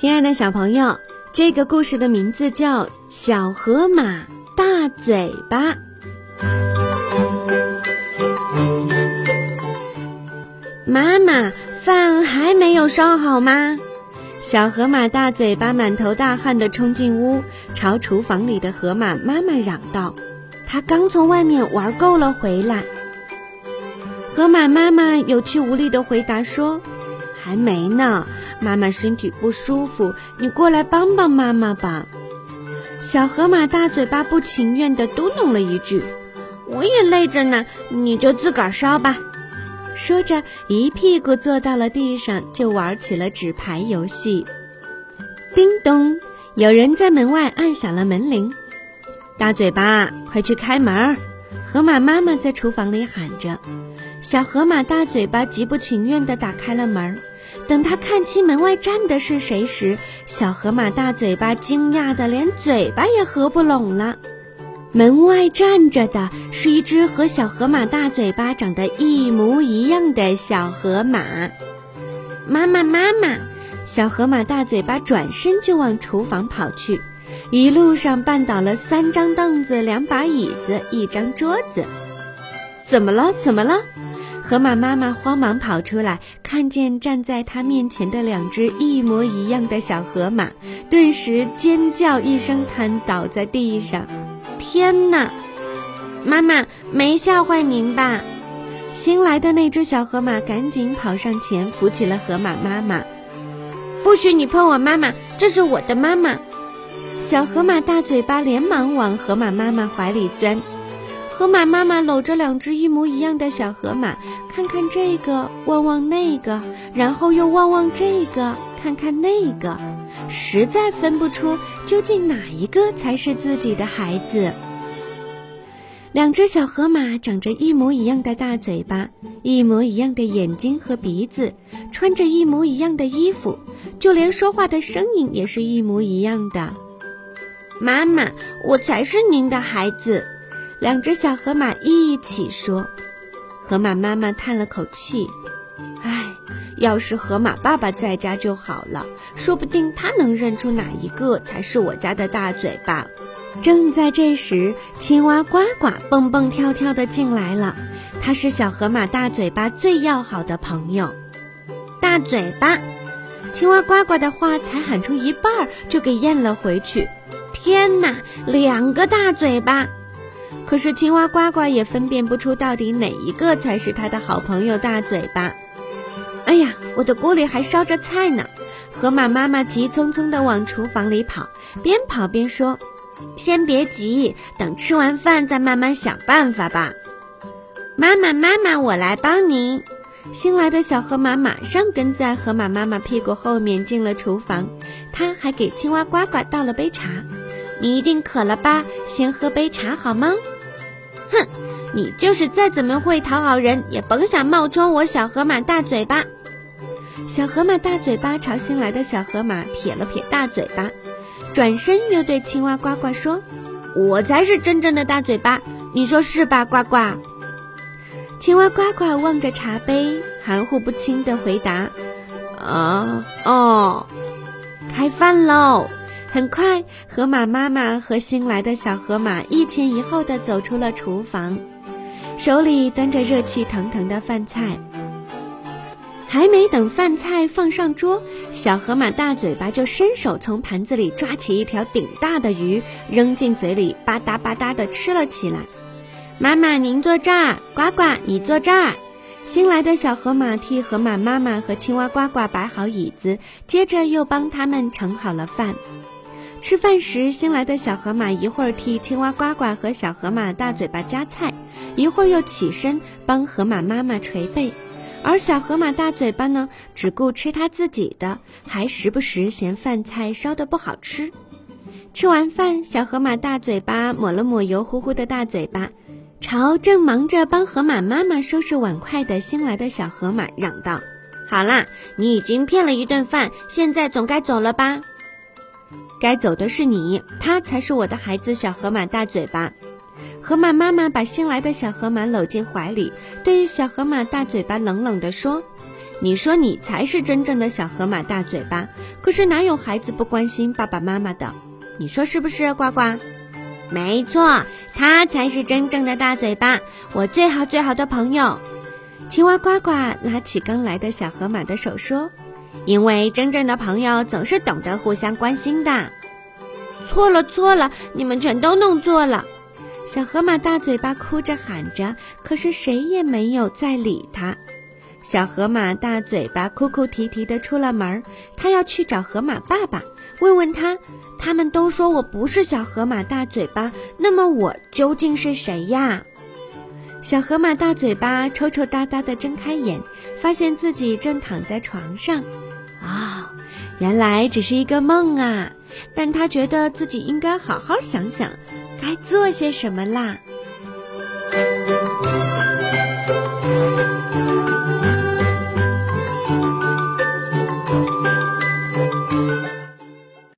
亲爱的小朋友，这个故事的名字叫《小河马大嘴巴》。妈妈，饭还没有烧好吗？小河马大嘴巴满头大汗地冲进屋，朝厨房里的河马妈妈嚷道：“他刚从外面玩够了回来。”河马妈妈有气无力地回答说：“还没呢，妈妈身体不舒服，你过来帮帮妈妈吧。”小河马大嘴巴不情愿地嘟哝了一句：“我也累着呢，你就自个儿烧吧。”说着，一屁股坐到了地上，就玩起了纸牌游戏。叮咚，有人在门外按响了门铃。大嘴巴，快去开门！河马妈妈在厨房里喊着。小河马大嘴巴极不情愿地打开了门。等他看清门外站的是谁时，小河马大嘴巴惊讶的连嘴巴也合不拢了。门外站着的是一只和小河马大嘴巴长得一模一样的小河马。妈妈，妈妈！小河马大嘴巴转身就往厨房跑去，一路上绊倒了三张凳子、两把椅子、一张桌子。怎么了？怎么了？河马妈妈慌忙跑出来，看见站在她面前的两只一模一样的小河马，顿时尖叫一声，瘫倒在地上。天哪！妈妈没吓坏您吧？新来的那只小河马赶紧跑上前扶起了河马妈妈。不许你碰我妈妈，这是我的妈妈！小河马大嘴巴连忙往河马妈妈怀里钻。河马妈妈搂着两只一模一样的小河马，看看这个，望望那个，然后又望望这个，看看那个。实在分不出究竟哪一个才是自己的孩子。两只小河马长着一模一样的大嘴巴，一模一样的眼睛和鼻子，穿着一模一样的衣服，就连说话的声音也是一模一样的。妈妈，我才是您的孩子。两只小河马一起说。河马妈妈叹了口气。要是河马爸爸在家就好了，说不定他能认出哪一个才是我家的大嘴巴。正在这时，青蛙呱呱蹦蹦跳跳的进来了，它是小河马大嘴巴最要好的朋友。大嘴巴，青蛙呱呱的话才喊出一半，就给咽了回去。天哪，两个大嘴巴！可是青蛙呱呱也分辨不出到底哪一个才是他的好朋友大嘴巴。哎呀，我的锅里还烧着菜呢！河马妈妈急匆匆地往厨房里跑，边跑边说：“先别急，等吃完饭再慢慢想办法吧。”妈妈，妈妈，我来帮您。新来的小河马马上跟在河马妈妈屁股后面进了厨房，他还给青蛙呱呱倒了杯茶。你一定渴了吧？先喝杯茶好吗？哼，你就是再怎么会讨好人，也甭想冒充我小河马大嘴巴。小河马大嘴巴朝新来的小河马撇了撇大嘴巴，转身又对青蛙呱呱说：“我才是真正的大嘴巴，你说是吧，呱呱？”青蛙呱呱望着茶杯，含糊不清地回答：“啊，哦，开饭喽！”很快，河马妈妈和新来的小河马一前一后地走出了厨房，手里端着热气腾腾的饭菜。还没等饭菜放上桌，小河马大嘴巴就伸手从盘子里抓起一条顶大的鱼，扔进嘴里，吧嗒吧嗒地吃了起来。妈妈，您坐这儿；呱呱，你坐这儿。新来的小河马替河马妈妈和青蛙呱呱摆好椅子，接着又帮他们盛好了饭。吃饭时，新来的小河马一会儿替青蛙呱呱和小河马大嘴巴夹菜，一会儿又起身帮河马妈妈捶背。而小河马大嘴巴呢，只顾吃他自己的，还时不时嫌饭菜烧得不好吃。吃完饭，小河马大嘴巴抹了抹油乎乎的大嘴巴，朝正忙着帮河马妈妈收拾碗筷的新来的小河马嚷道：“好啦，你已经骗了一顿饭，现在总该走了吧？该走的是你，他才是我的孩子。”小河马大嘴巴。河马妈妈把新来的小河马搂进怀里，对小河马大嘴巴冷冷地说：“你说你才是真正的小河马大嘴巴，可是哪有孩子不关心爸爸妈妈的？你说是不是，呱呱？没错，他才是真正的大嘴巴，我最好最好的朋友。青蛙呱呱拉起刚来的小河马的手说：“因为真正的朋友总是懂得互相关心的。”错了错了，你们全都弄错了！小河马大嘴巴哭着喊着，可是谁也没有再理他。小河马大嘴巴哭哭啼啼的出了门，他要去找河马爸爸，问问他。他们都说我不是小河马大嘴巴，那么我究竟是谁呀？小河马大嘴巴抽抽搭搭的睁开眼，发现自己正躺在床上。原来只是一个梦啊！但他觉得自己应该好好想想，该做些什么啦。